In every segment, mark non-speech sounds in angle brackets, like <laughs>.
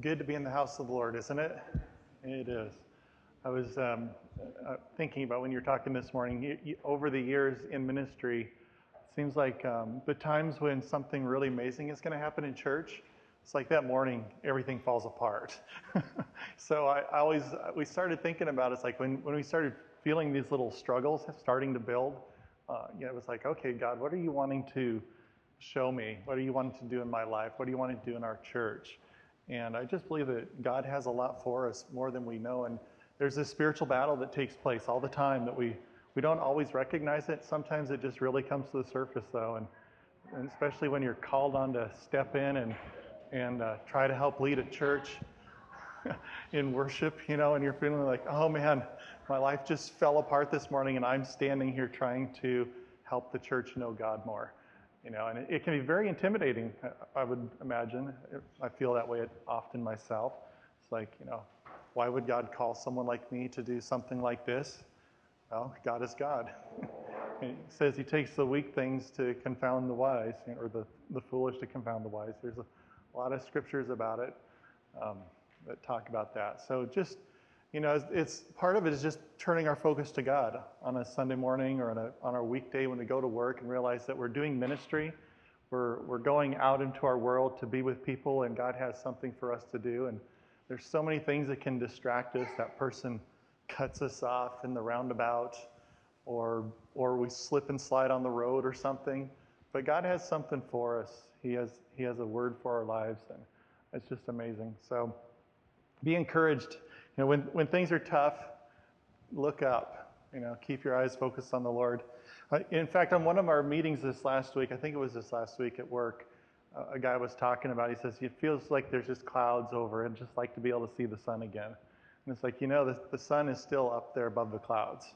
good to be in the house of the Lord, isn't it? It is. I was um, uh, thinking about when you were talking this morning, you, you, over the years in ministry, it seems like um, the times when something really amazing is going to happen in church, it's like that morning, everything falls apart. <laughs> so I, I, always, we started thinking about it, it's like when, when we started feeling these little struggles starting to build, uh, you know, it was like, okay, God, what are you wanting to show me? What are you wanting to do in my life? What do you want to do in our church? And I just believe that God has a lot for us, more than we know. And there's this spiritual battle that takes place all the time that we, we don't always recognize it. Sometimes it just really comes to the surface, though. And, and especially when you're called on to step in and, and uh, try to help lead a church <laughs> in worship, you know, and you're feeling like, oh man, my life just fell apart this morning, and I'm standing here trying to help the church know God more. You know, and it, can be very intimidating, I would imagine. I feel that way often myself. It's like, you know, why would God call someone like me to do something like this? Well, God is God. <laughs> he says he takes the weak things to confound the wise, or the, the foolish to confound the wise. There's a, a lot of scriptures about it um, that talk about that. So just you know, it's part of it is just turning our focus to God on a Sunday morning or on a on our weekday when we go to work and realize that we're doing ministry. We're we're going out into our world to be with people, and God has something for us to do. And there's so many things that can distract us. That person cuts us off in the roundabout, or or we slip and slide on the road or something. But God has something for us. He has He has a word for our lives, and it's just amazing. So be encouraged you know, when, when things are tough, look up. You know, keep your eyes focused on the Lord. In fact, on one of our meetings this last week, I think it was this last week at work, a guy was talking about. He says it feels like there's just clouds over, and just like to be able to see the sun again. And it's like you know, the, the sun is still up there above the clouds.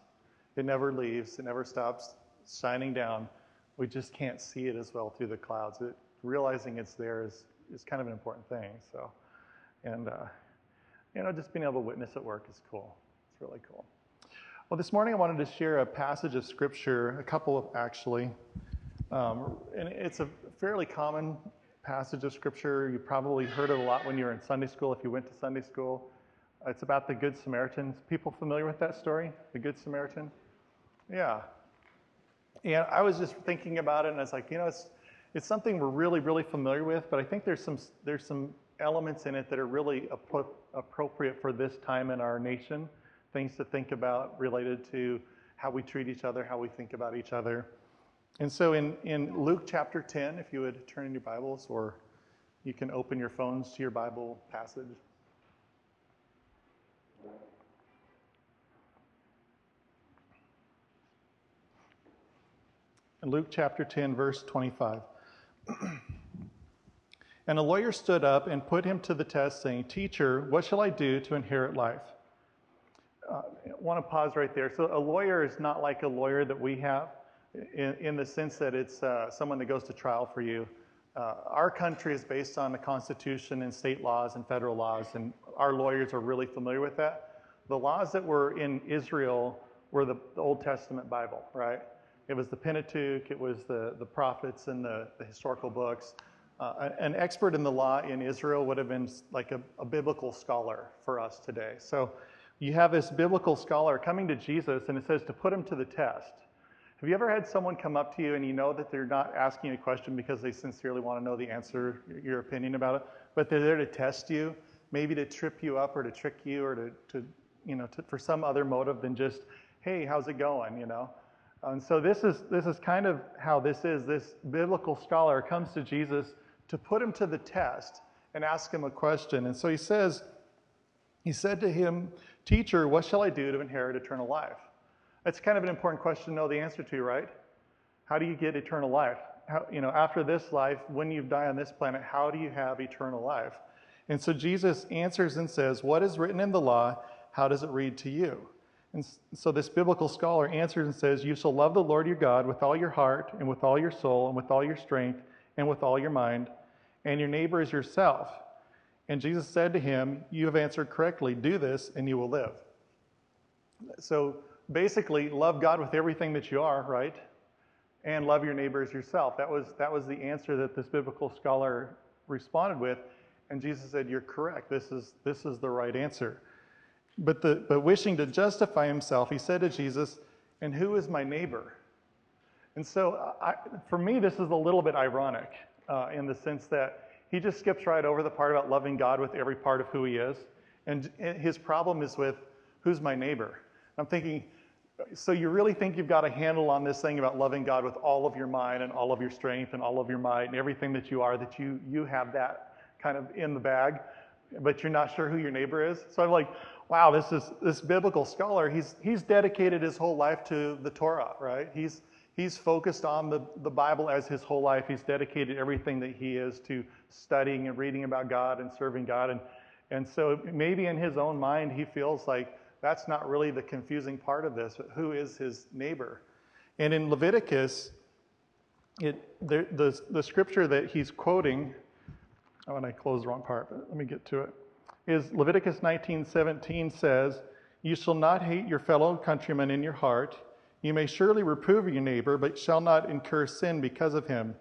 It never leaves. It never stops shining down. We just can't see it as well through the clouds. It, realizing it's there is is kind of an important thing. So, and uh, you know, just being able to witness at work is cool. It's really cool. Well, this morning I wanted to share a passage of scripture, a couple of actually. Um, and it's a fairly common passage of scripture. You probably heard it a lot when you were in Sunday school, if you went to Sunday school. It's about the Good Samaritan. People familiar with that story? The Good Samaritan? Yeah. And I was just thinking about it, and I was like, you know, it's, it's something we're really, really familiar with, but I think there's some, there's some elements in it that are really appropriate for this time in our nation, things to think about related to how we treat each other, how we think about each other. And so in, in Luke chapter 10, if you would turn in your Bibles, or you can open your phones to your Bible passage. In Luke chapter 10, verse 25. <clears throat> And a lawyer stood up and put him to the test, saying, Teacher, what shall I do to inherit life? Uh, I want to pause right there. So, a lawyer is not like a lawyer that we have in, in the sense that it's uh, someone that goes to trial for you. Uh, our country is based on the Constitution and state laws and federal laws, and our lawyers are really familiar with that. The laws that were in Israel were the, the Old Testament Bible, right? It was the Pentateuch, it was the, the prophets and the, the historical books. Uh, an expert in the law in Israel would have been like a, a, biblical scholar for us today. So you have this biblical scholar coming to Jesus, and it says to put him to the test. Have you ever had someone come up to you and you know that they're not asking a question because they sincerely want to know the answer, your opinion about it, but they're there to test you, maybe to trip you up or to trick you or to, to you know, to, for some other motive than just, hey, how's it going, you know? And so this is this is kind of how this is. This biblical scholar comes to Jesus to put him to the test and ask him a question. And so he says, he said to him, Teacher, what shall I do to inherit eternal life? That's kind of an important question to know the answer to, right? How do you get eternal life? How, you know, after this life, when you die on this planet, how do you have eternal life? And so Jesus answers and says, What is written in the law? How does it read to you? And so this biblical scholar answers and says, You shall love the Lord your God with all your heart, and with all your soul, and with all your strength, and with all your mind, and your neighbor is yourself. And Jesus said to him, You have answered correctly. Do this, and you will live. So basically, love God with everything that you are, right? And love your neighbor as yourself. That was, that was the answer that this biblical scholar responded with. And Jesus said, You're correct. This is, this is the right answer. But, the, but wishing to justify himself, he said to Jesus, And who is my neighbor? And so I, for me, this is a little bit ironic uh, in the sense that he just skips right over the part about loving God with every part of who he is. And his problem is with who's my neighbor? I'm thinking, so you really think you've got a handle on this thing about loving God with all of your mind and all of your strength and all of your might and everything that you are, that you, you have that kind of in the bag, but you're not sure who your neighbor is? So I'm like, wow, this is this biblical scholar, he's he's dedicated his whole life to the Torah, right? He's he's focused on the, the Bible as his whole life. He's dedicated everything that he is to studying and reading about God and serving God. And and so maybe in his own mind he feels like that's not really the confusing part of this, but who is his neighbor? And in Leviticus, it, the, the, the scripture that he's quoting, oh, and I closed the wrong part, but let me get to it is Leviticus 19:17 says, "You shall not hate your fellow countrymen in your heart. You may surely reprove your neighbor, but shall not incur sin because of him.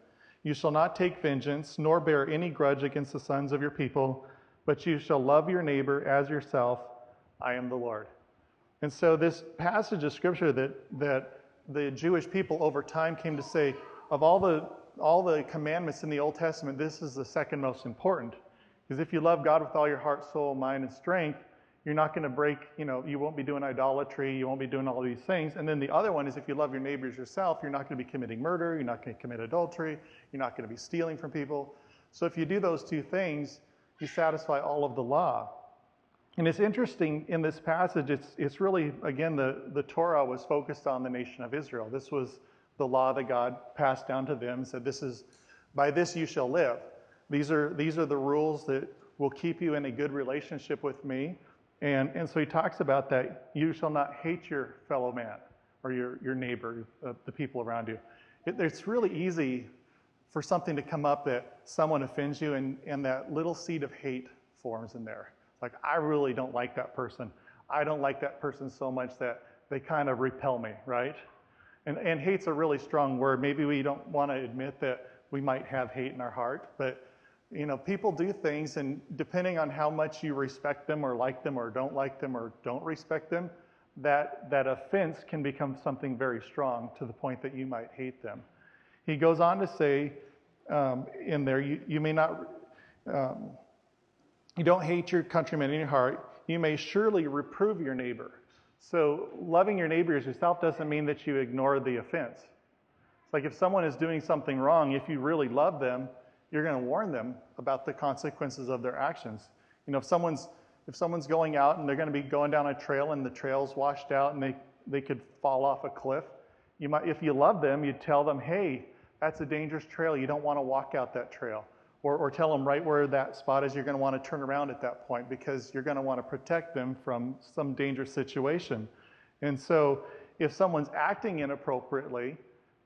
You shall not take vengeance, nor bear any grudge against the sons of your people, but you shall love your neighbor as yourself. I am the Lord." And so this passage of scripture that that the Jewish people over time came to say, of all the all the commandments in the Old Testament, this is the second most important. Because if you love God with all your heart, soul, mind, and strength, you're not going to break, you know, you won't be doing idolatry, you won't be doing all these things. And then the other one is if you love your neighbors yourself, you're not going to be committing murder, you're not going to commit adultery, you're not going to be stealing from people. So if you do those two things, you satisfy all of the law. And it's interesting in this passage, it's, it's really, again, the, the Torah was focused on the nation of Israel. This was the law that God passed down to them, said, This is, by this you shall live. These are, these are the rules that will keep you in a good relationship with me. And, and so he talks about that you shall not hate your fellow man or your, your neighbor, uh, the people around you. It, it's really easy for something to come up that someone offends you, and, and that little seed of hate forms in there. Like, I really don't like that person. I don't like that person so much that they kind of repel me, right? And, and hate's a really strong word. Maybe we don't want to admit that we might have hate in our heart, but you know, people do things, and depending on how much you respect them or like them or don't like them or don't respect them, that, that offense can become something very strong to the point that you might hate them. He goes on to say um, in there, you, you may not, um, you don't hate your countrymen in your heart. You may surely reprove your neighbor. So, loving your neighbor as yourself doesn't mean that you ignore the offense. It's like if someone is doing something wrong, if you really love them, you're going to warn them about the consequences of their actions. You know, if someone's if someone's going out and they're going to be going down a trail and the trail's washed out and they they could fall off a cliff, you might if you love them, you'd tell them, "Hey, that's a dangerous trail. You don't want to walk out that trail." Or, or tell them right where that spot is, you're going to want to turn around at that point because you're going to want to protect them from some dangerous situation. And so, if someone's acting inappropriately,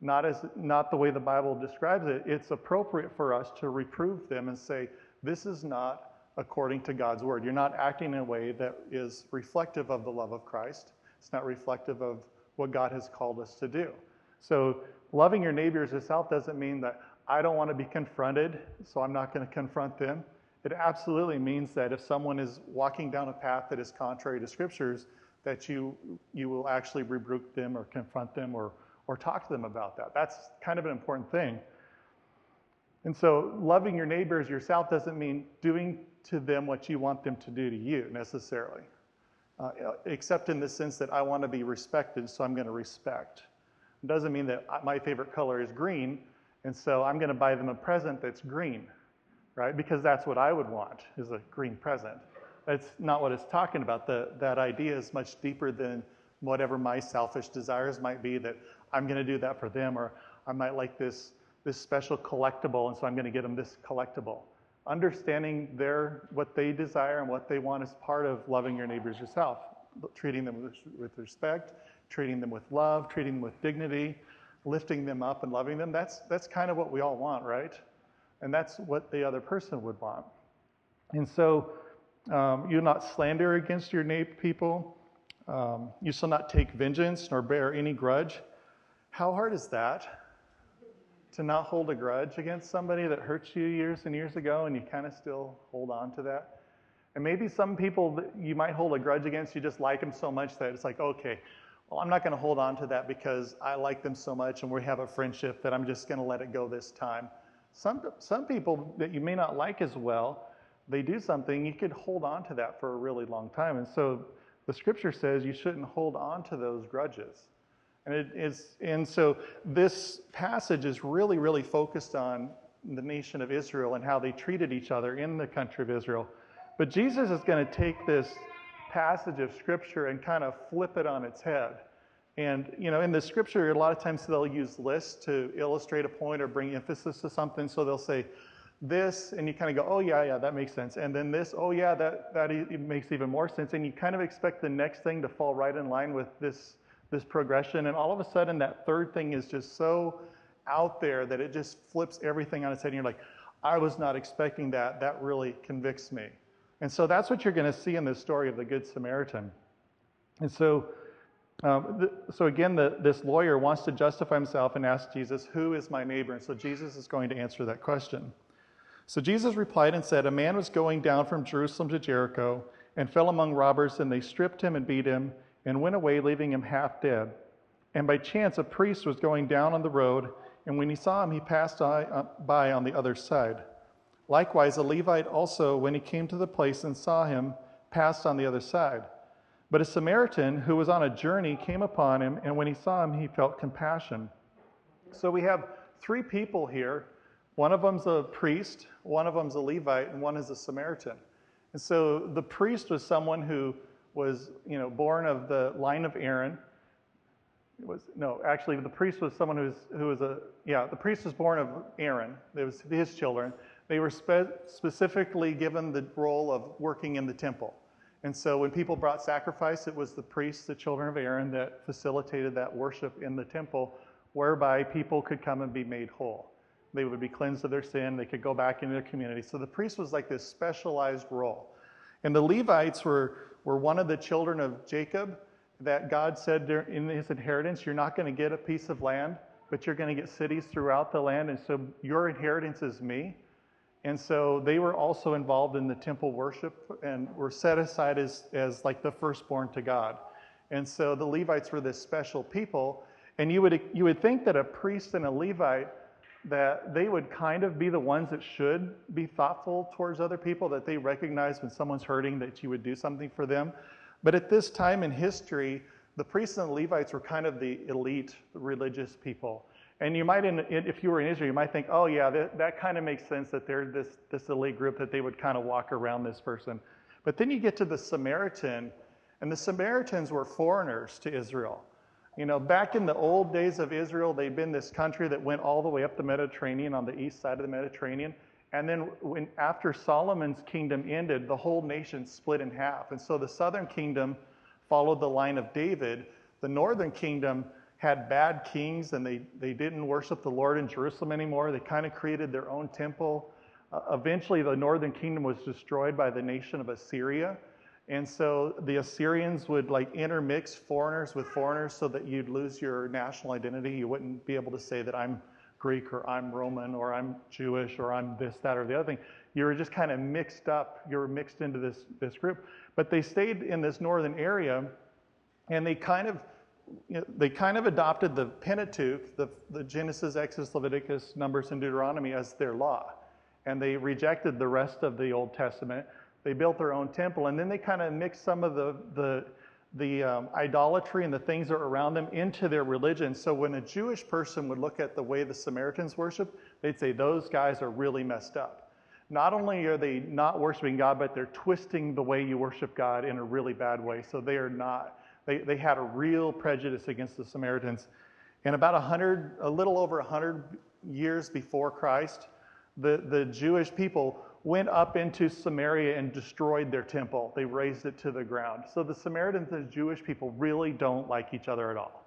not, as, not the way the Bible describes it, it's appropriate for us to reprove them and say, this is not according to God's word. You're not acting in a way that is reflective of the love of Christ. It's not reflective of what God has called us to do. So, loving your neighbors yourself doesn't mean that I don't want to be confronted, so I'm not going to confront them. It absolutely means that if someone is walking down a path that is contrary to scriptures, that you you will actually rebuke them or confront them or or talk to them about that. That's kind of an important thing. And so, loving your neighbors yourself doesn't mean doing to them what you want them to do to you necessarily, uh, except in the sense that I want to be respected, so I'm going to respect. It doesn't mean that my favorite color is green, and so I'm going to buy them a present that's green, right? Because that's what I would want is a green present. That's not what it's talking about. The, that idea is much deeper than whatever my selfish desires might be that I'm going to do that for them, or I might like this, this special collectible, and so I'm going to get them this collectible. Understanding their, what they desire and what they want is part of loving your neighbors yourself, treating them with, with respect, treating them with love, treating them with dignity, lifting them up and loving them. That's, that's kind of what we all want, right? And that's what the other person would want. And so um, you not slander against your people. Um, you shall not take vengeance nor bear any grudge. How hard is that to not hold a grudge against somebody that hurt you years and years ago and you kind of still hold on to that. And maybe some people that you might hold a grudge against, you just like them so much that it's like, okay, well, I'm not going to hold on to that because I like them so much and we have a friendship that I'm just going to let it go this time. Some, some people that you may not like as well, they do something, you could hold on to that for a really long time. And so the scripture says you shouldn't hold on to those grudges. And, it is, and so this passage is really, really focused on the nation of Israel and how they treated each other in the country of Israel. But Jesus is going to take this passage of scripture and kind of flip it on its head. And, you know, in the scripture, a lot of times they'll use lists to illustrate a point or bring emphasis to something. So they'll say this, and you kind of go, oh, yeah, yeah, that makes sense. And then this, oh, yeah, that, that makes even more sense. And you kind of expect the next thing to fall right in line with this this progression. And all of a sudden, that third thing is just so out there that it just flips everything on its head. And you're like, I was not expecting that. That really convicts me. And so that's what you're going to see in this story of the Good Samaritan. And so, um, th- so again, the, this lawyer wants to justify himself and asks Jesus, Who is my neighbor? And so Jesus is going to answer that question. So Jesus replied and said, A man was going down from Jerusalem to Jericho and fell among robbers, and they stripped him and beat him and went away, leaving him half dead. And by chance, a priest was going down on the road, and when he saw him, he passed uh, by on the other side. Likewise, a Levite also, when he came to the place and saw him, passed on the other side. But a Samaritan who was on a journey came upon him, and when he saw him, he felt compassion. So we have three people here. One of them's a priest, one of them's a Levite, and one is a Samaritan. And so the priest was someone who was, you know, born of the line of Aaron. It was no, actually, the priest was someone who was who was a yeah. The priest was born of Aaron. It was his children. They were spe- specifically given the role of working in the temple. And so when people brought sacrifice, it was the priests, the children of Aaron, that facilitated that worship in the temple, whereby people could come and be made whole. They would be cleansed of their sin. They could go back into their community. So the priest was like this specialized role. And the Levites were were one of the children of Jacob that God said in his inheritance, You're not going to get a piece of land, but you're going to get cities throughout the land. And so your inheritance is me. And so they were also involved in the temple worship and were set aside as, as like the firstborn to God. And so the Levites were this special people. And you would, you would think that a priest and a Levite that they would kind of be the ones that should be thoughtful towards other people, that they recognize when someone's hurting that you would do something for them. But at this time in history, the priests and the Levites were kind of the elite religious people. And you might, if you were in Israel, you might think, oh, yeah, that, that kind of makes sense that they're this, this elite group, that they would kind of walk around this person. But then you get to the Samaritan, and the Samaritans were foreigners to Israel. You know, back in the old days of Israel, they'd been this country that went all the way up the Mediterranean on the east side of the Mediterranean. And then when, after Solomon's kingdom ended, the whole nation split in half. And so the southern kingdom followed the line of David. The northern kingdom had bad kings and they, they didn't worship the Lord in Jerusalem anymore. They kind of created their own temple. Uh, eventually, the northern kingdom was destroyed by the nation of Assyria. And so the Assyrians would like intermix foreigners with foreigners so that you'd lose your national identity. You wouldn't be able to say that I'm Greek or I'm Roman or I'm Jewish or I'm this, that, or the other thing. You were just kind of mixed up. You were mixed into this, this group. But they stayed in this northern area and they kind of you know, they kind of adopted the Pentateuch, the, the Genesis, Exodus, Leviticus, Numbers, and Deuteronomy as their law. And they rejected the rest of the Old Testament they built their own temple, and then they kind of mixed some of the, the, the um, idolatry and the things that are around them into their religion. So when a Jewish person would look at the way the Samaritans worship, they'd say, those guys are really messed up. Not only are they not worshiping God, but they're twisting the way you worship God in a really bad way. So they are not, they, they had a real prejudice against the Samaritans. And about 100, a little over 100 years before Christ, the, the Jewish people went up into Samaria and destroyed their temple. They razed it to the ground. So the Samaritans and the Jewish people really don't like each other at all.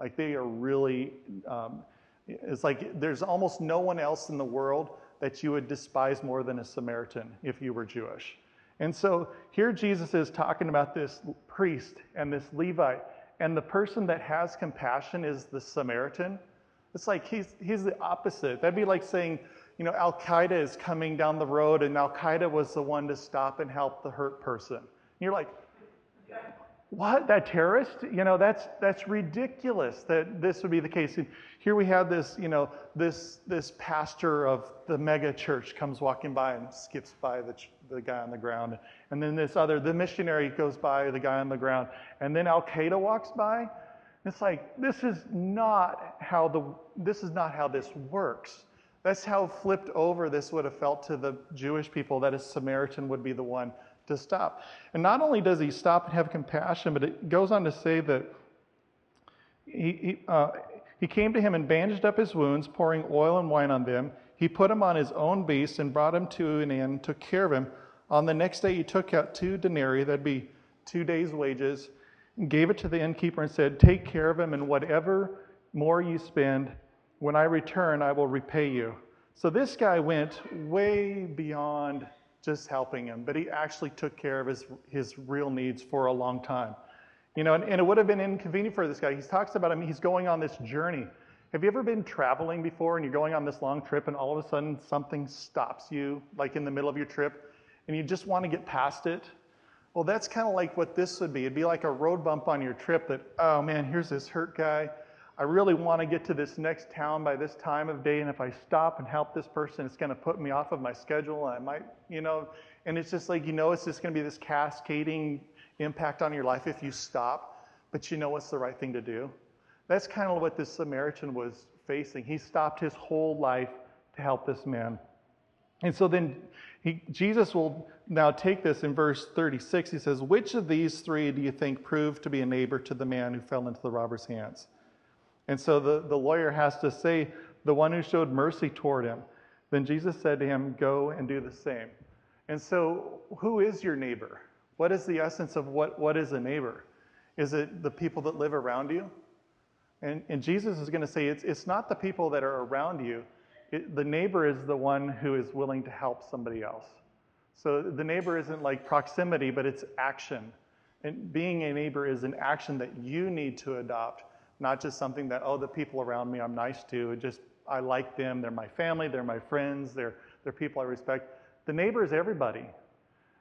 Like they are really, um, it's like there's almost no one else in the world that you would despise more than a Samaritan if you were Jewish. And so here Jesus is talking about this priest and this Levite, and the person that has compassion is the Samaritan. It's like he's, he's the opposite. That'd be like saying, you know, Al Qaeda is coming down the road and Al Qaeda was the one to stop and help the hurt person. And you're like, what? That terrorist? You know, that's, that's ridiculous that this would be the case. And here we have this, you know, this, this pastor of the mega church comes walking by and skips by the, the guy on the ground. And then this other, the missionary goes by the guy on the ground. And then Al Qaeda walks by. It's like, this is not how the, this is not how this works. That's how flipped over this would have felt to the Jewish people that a Samaritan would be the one to stop. And not only does he stop and have compassion, but it goes on to say that he, he, uh, he came to him and bandaged up his wounds, pouring oil and wine on them. He put him on his own beast and brought him to an inn, took care of him. On the next day, he took out two denarii, that'd be two days' wages, and gave it to the innkeeper and said, Take care of him, and whatever more you spend, when I return, I will repay you. So this guy went way beyond just helping him, but he actually took care of his, his real needs for a long time. You know, and, and, it would have been inconvenient for this guy. He talks about him, he's going on this journey. Have you ever been traveling before and you're going on this long trip and all of a sudden something stops you, like in the middle of your trip, and you just want to get past it? Well, that's kind of like what this would be. It'd be like a road bump on your trip that, oh man, here's this hurt guy. I really want to get to this next town by this time of day, and if I stop and help this person, it's going to put me off of my schedule. And I might, you know, and it's just like, you know, it's just going to be this cascading impact on your life if you stop, but you know what's the right thing to do. That's kind of what this Samaritan was facing. He stopped his whole life to help this man. And so then he, Jesus will now take this in verse 36. He says, Which of these three do you think proved to be a neighbor to the man who fell into the robber's hands? And so the, the lawyer has to say, the one who showed mercy toward him. Then Jesus said to him, Go and do the same. And so, who is your neighbor? What is the essence of what, what is a neighbor? Is it the people that live around you? And, and Jesus is going to say it's, it's not the people that are around you. It, the neighbor is the one who is willing to help somebody else. So the neighbor isn't like proximity, but it's action. And being a neighbor is an action that you need to adopt not just something that, oh, the people around me I'm nice to. Just, I like them. They're my family. They're my friends. They're, they're people I respect. The neighbor is everybody,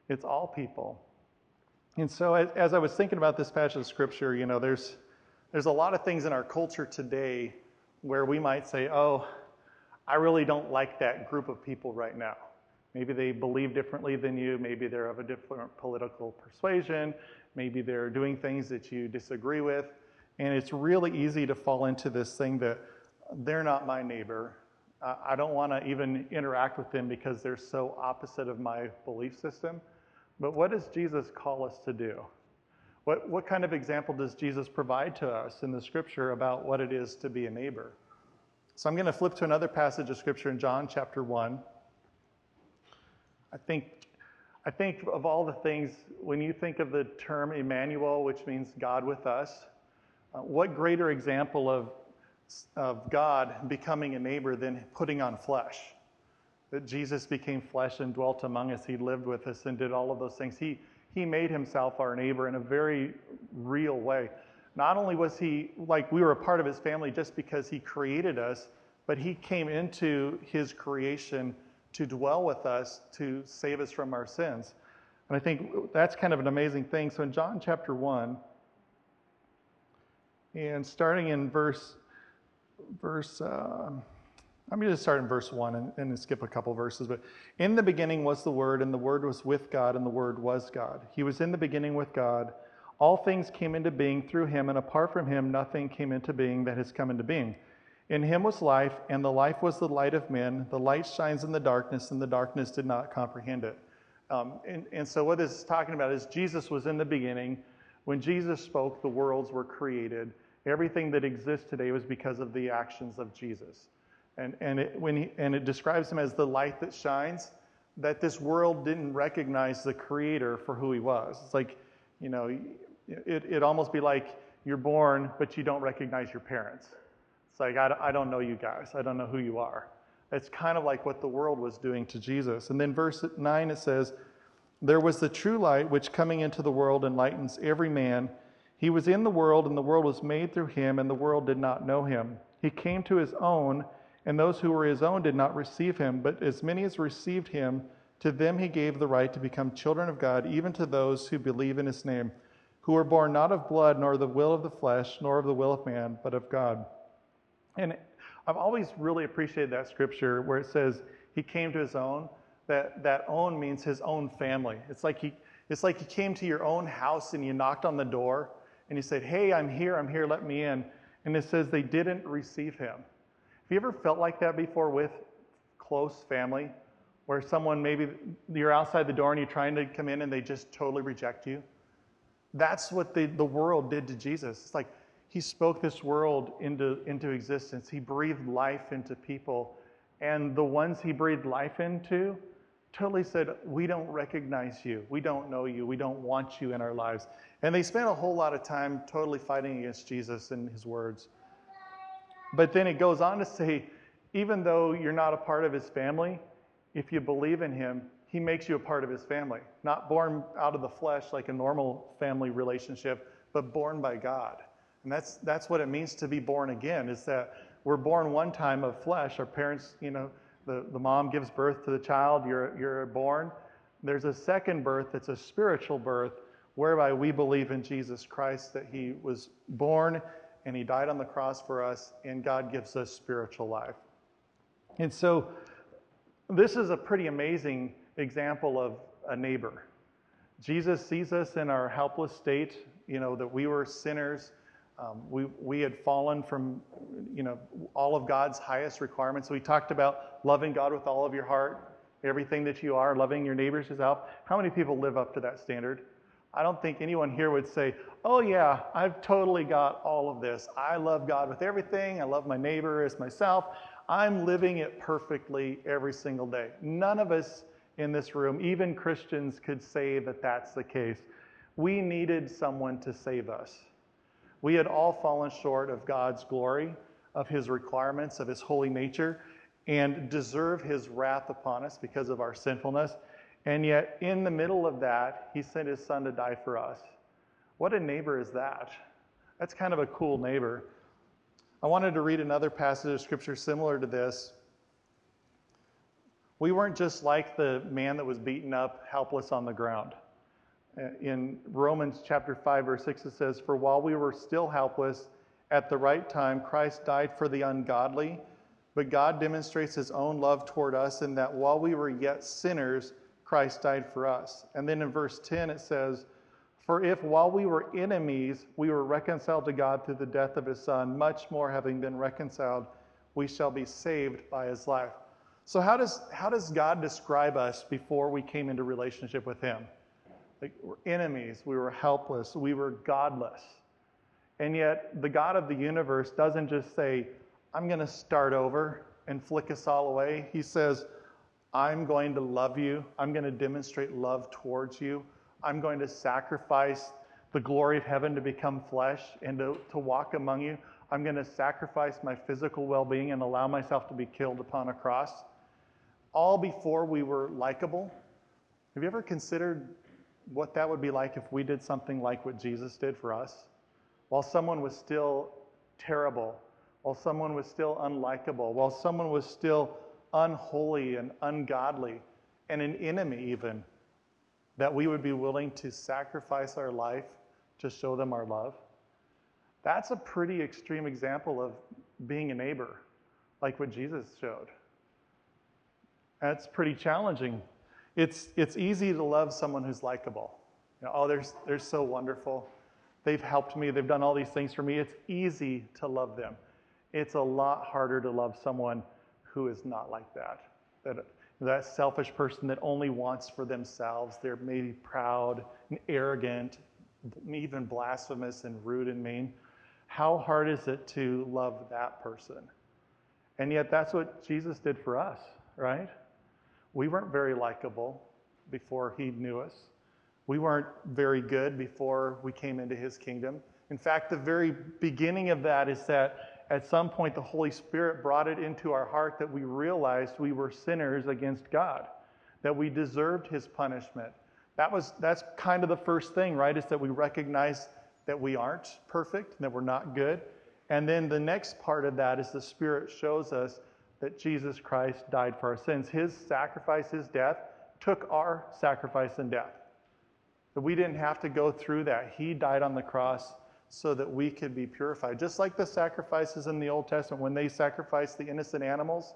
it's all people. And so, as, as I was thinking about this passage of scripture, you know, there's, there's a lot of things in our culture today where we might say, oh, I really don't like that group of people right now. Maybe they believe differently than you. Maybe they're of a different political persuasion. Maybe they're doing things that you disagree with. And it's really easy to fall into this thing that they're not my neighbor. I don't want to even interact with them because they're so opposite of my belief system. But what does Jesus call us to do? What, what kind of example does Jesus provide to us in the scripture about what it is to be a neighbor? So I'm going to flip to another passage of scripture in John chapter 1. I think, I think of all the things, when you think of the term Emmanuel, which means God with us, uh, what greater example of, of God becoming a neighbor than putting on flesh? That Jesus became flesh and dwelt among us. He lived with us and did all of those things. He, he made himself our neighbor in a very real way. Not only was he like we were a part of his family just because he created us, but he came into his creation to dwell with us to save us from our sins. And I think that's kind of an amazing thing. So in John chapter 1, and starting in verse, verse uh, I'm going to start in verse 1 and, and skip a couple verses. But in the beginning was the Word, and the Word was with God, and the Word was God. He was in the beginning with God. All things came into being through him, and apart from him, nothing came into being that has come into being. In him was life, and the life was the light of men. The light shines in the darkness, and the darkness did not comprehend it. Um, and, and so, what this is talking about is Jesus was in the beginning. When Jesus spoke, the worlds were created. Everything that exists today was because of the actions of Jesus. And, and, it, when he, and it describes him as the light that shines, that this world didn't recognize the creator for who he was. It's like, you know, it, it'd almost be like you're born, but you don't recognize your parents. It's like, I, I don't know you guys. I don't know who you are. It's kind of like what the world was doing to Jesus. And then verse 9 it says, There was the true light which coming into the world enlightens every man. He was in the world, and the world was made through him, and the world did not know him. He came to his own, and those who were his own did not receive him. But as many as received him, to them he gave the right to become children of God, even to those who believe in his name, who were born not of blood, nor the will of the flesh, nor of the will of man, but of God. And I've always really appreciated that scripture where it says he came to his own. That that own means his own family. It's like he it's like he came to your own house and you knocked on the door and you said, "Hey, I'm here. I'm here. Let me in." And it says they didn't receive him. Have you ever felt like that before with close family? Where someone maybe you're outside the door and you're trying to come in and they just totally reject you? That's what the, the world did to Jesus. It's like he spoke this world into, into existence. He breathed life into people. And the ones he breathed life into totally said, We don't recognize you. We don't know you. We don't want you in our lives. And they spent a whole lot of time totally fighting against Jesus and his words. But then it goes on to say, even though you're not a part of his family, if you believe in him, he makes you a part of his family. Not born out of the flesh like a normal family relationship, but born by God. And that's, that's what it means to be born again, is that we're born one time of flesh. Our parents, you know, the, the mom gives birth to the child, you're, you're born. There's a second birth that's a spiritual birth, whereby we believe in Jesus Christ, that he was born and he died on the cross for us, and God gives us spiritual life. And so, this is a pretty amazing example of a neighbor. Jesus sees us in our helpless state, you know, that we were sinners. Um, we, we had fallen from, you know, all of God's highest requirements. We talked about loving God with all of your heart, everything that you are, loving your neighbors as yourself. How many people live up to that standard? I don't think anyone here would say, oh, yeah, I've totally got all of this. I love God with everything. I love my neighbor as myself. I'm living it perfectly every single day. None of us in this room, even Christians, could say that that's the case. We needed someone to save us. We had all fallen short of God's glory, of his requirements, of his holy nature, and deserve his wrath upon us because of our sinfulness. And yet, in the middle of that, he sent his son to die for us. What a neighbor is that? That's kind of a cool neighbor. I wanted to read another passage of scripture similar to this. We weren't just like the man that was beaten up, helpless on the ground. Uh, in Romans chapter 5, verse 6, it says, For while we were still helpless, at the right time, Christ died for the ungodly. But God demonstrates his own love toward us in that while we were yet sinners, Christ died for us. And then in verse 10, it says, For if while we were enemies, we were reconciled to God through the death of his Son, much more having been reconciled, we shall be saved by his life. So, how does, how does God describe us before we came into relationship with him? Like, we're enemies, we were helpless, we were godless. And yet, the God of the universe doesn't just say, I'm going to start over and flick us all away. He says, I'm going to love you. I'm going to demonstrate love towards you. I'm going to sacrifice the glory of heaven to become flesh and to, to walk among you. I'm going to sacrifice my physical well being and allow myself to be killed upon a cross. All before we were likable. Have you ever considered what that would be like if we did something like what Jesus did for us? While someone was still terrible, while someone was still unlikable, while someone was still unholy and ungodly and an enemy, even, that we would be willing to sacrifice our life to show them our love. That's a pretty extreme example of being a neighbor, like what Jesus showed. That's pretty challenging. It's, it's easy to love someone who's likable. You know, oh, they're, they're so wonderful. They've helped me. They've done all these things for me. It's easy to love them. It's a lot harder to love someone who is not like that. That, that selfish person that only wants for themselves. They're maybe proud and arrogant, even blasphemous and rude and mean. How hard is it to love that person? And yet, that's what Jesus did for us, right? We weren't very likable before he knew us. We weren't very good before we came into his kingdom. In fact, the very beginning of that is that at some point the Holy Spirit brought it into our heart that we realized we were sinners against God, that we deserved his punishment. That was that's kind of the first thing, right? Is that we recognize that we aren't perfect, that we're not good. And then the next part of that is the Spirit shows us that Jesus Christ died for our sins. His sacrifice, his death, took our sacrifice and death. That we didn't have to go through that. He died on the cross so that we could be purified. Just like the sacrifices in the Old Testament, when they sacrificed the innocent animals,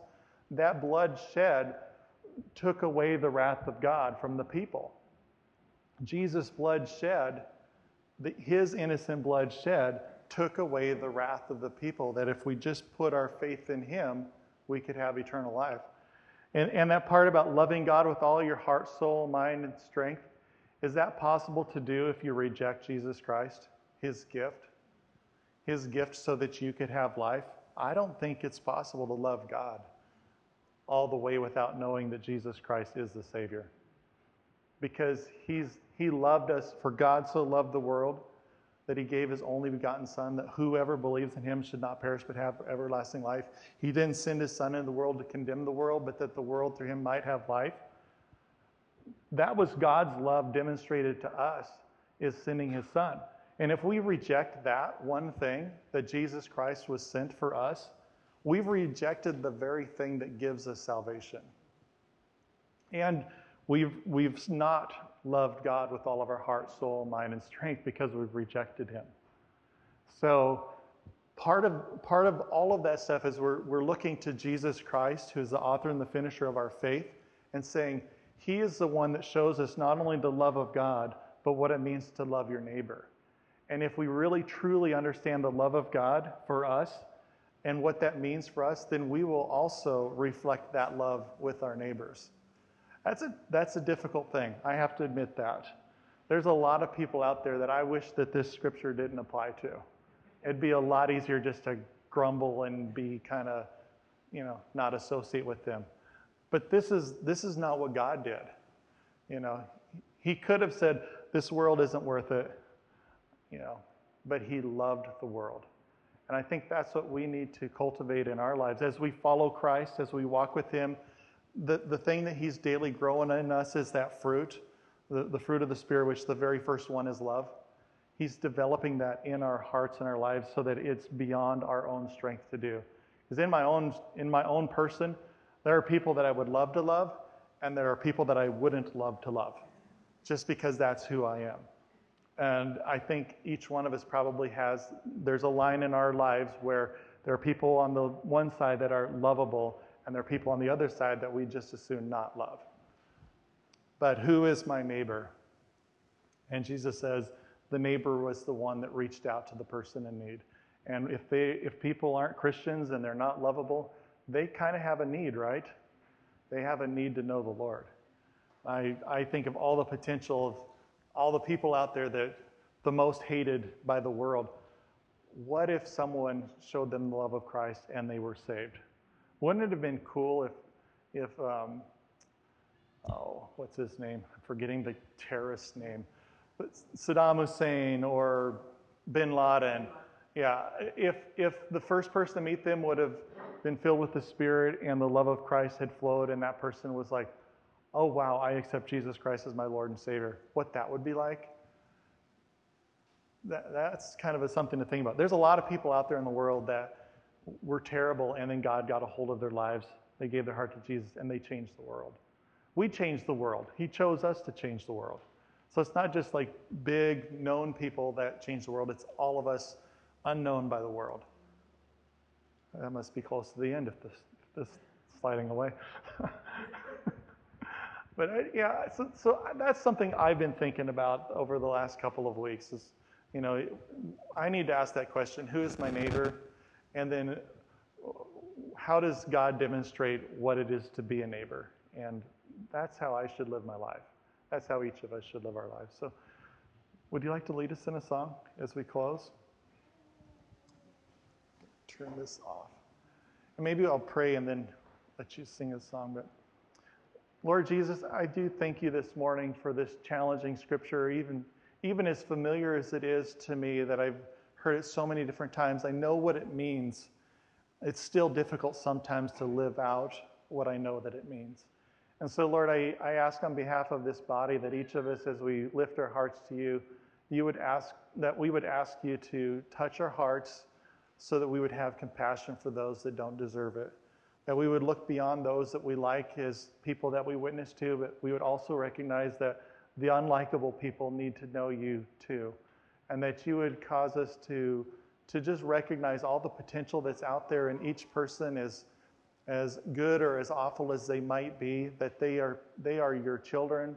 that blood shed took away the wrath of God from the people. Jesus' blood shed, his innocent blood shed, took away the wrath of the people. That if we just put our faith in him, we could have eternal life. And, and that part about loving God with all your heart, soul, mind, and strength, is that possible to do if you reject Jesus Christ, his gift? His gift so that you could have life? I don't think it's possible to love God all the way without knowing that Jesus Christ is the Savior. Because he's, he loved us, for God so loved the world that he gave his only begotten Son, that whoever believes in him should not perish but have everlasting life. He didn't send his Son into the world to condemn the world, but that the world through him might have life. That was God's love demonstrated to us, is sending his Son. And if we reject that one thing, that Jesus Christ was sent for us, we've rejected the very thing that gives us salvation. And we've, we've not loved God with all of our heart, soul, mind, and strength because we've rejected Him. So, part of, part of all of that stuff is we're, we're looking to Jesus Christ, who's the author and the finisher of our faith, and saying, He is the one that shows us not only the love of God, but what it means to love your neighbor. And if we really truly understand the love of God for us and what that means for us, then we will also reflect that love with our neighbors. That's a, that's a difficult thing. I have to admit that. There's a lot of people out there that I wish that this scripture didn't apply to. It'd be a lot easier just to grumble and be kind of, you know, not associate with them. But this is this is not what God did. You know, he could have said this world isn't worth it, you know, but he loved the world. And I think that's what we need to cultivate in our lives as we follow Christ, as we walk with him the, the thing that he's daily growing in us is that fruit, the, the fruit of the Spirit, which the very first one is love. He's developing that in our hearts and our lives so that it's beyond our own strength to do. Because in my own in my own person, there are people that I would love to love, and there are people that I wouldn't love to love, just because that's who I am. And I think each one of us probably has, there's a line in our lives where there are people on the one side that are lovable, and there are people on the other side that we just as soon not love. But who is my neighbor? And Jesus says, the neighbor was the one that reached out to the person in need. And if they if people aren't Christians and they're not lovable, they kind of have a need, right? They have a need to know the Lord. I, I think of all the potential of all the people out there that the most hated by the world. What if someone showed them the love of Christ and they were saved? Wouldn't it have been cool if, if um, oh, what's his name? I'm forgetting the terrorist name. But Saddam Hussein or bin Laden. Yeah, if, if the first person to meet them would have been filled with the Spirit and the love of Christ had flowed, and that person was like, oh, wow, I accept Jesus Christ as my Lord and Savior, what that would be like. That, that's kind of a, something to think about. There's a lot of people out there in the world that were terrible, and then God got a hold of their lives. They gave their heart to Jesus, and they changed the world. We changed the world. He chose us to change the world. So it's not just like big, known people that change the world, it's all of us unknown by the world. That must be close to the end if this, if this sliding away. <laughs> but uh, yeah, so, so that's something I've been thinking about over the last couple of weeks. Is you know, I need to ask that question: Who is my neighbor? And then how does God demonstrate what it is to be a neighbor? And that's how I should live my life. That's how each of us should live our lives. So, would you like to lead us in a song as we close? Turn this off. And maybe I'll pray and then let you sing a song. But Lord Jesus, I do thank you this morning for this challenging scripture, even, even as familiar as it is to me that I've heard it so many different times. I know what it means. It's still difficult sometimes to live out what I know that it means. And so, Lord, I, I ask on behalf of this body that each of us, as we lift our hearts to you, you would ask that we would ask you to touch our hearts so that we would have compassion for those that don't deserve it. That we would look beyond those that we like as people that we witness to, but we would also recognize that the unlikable people need to know you too. And that you would cause us to, to just recognize all the potential that's out there in each person as, as good or as awful as they might be, that they are, they are your children,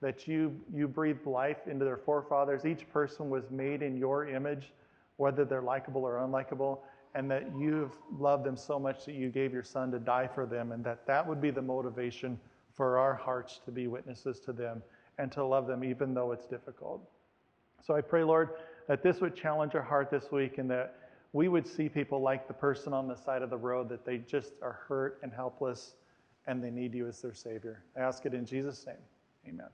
that you, you breathed life into their forefathers. Each person was made in your image, whether they're likable or unlikable, and that you've loved them so much that you gave your son to die for them, and that that would be the motivation for our hearts to be witnesses to them and to love them even though it's difficult. So I pray, Lord, that this would challenge our heart this week and that we would see people like the person on the side of the road, that they just are hurt and helpless and they need you as their Savior. I ask it in Jesus' name. Amen.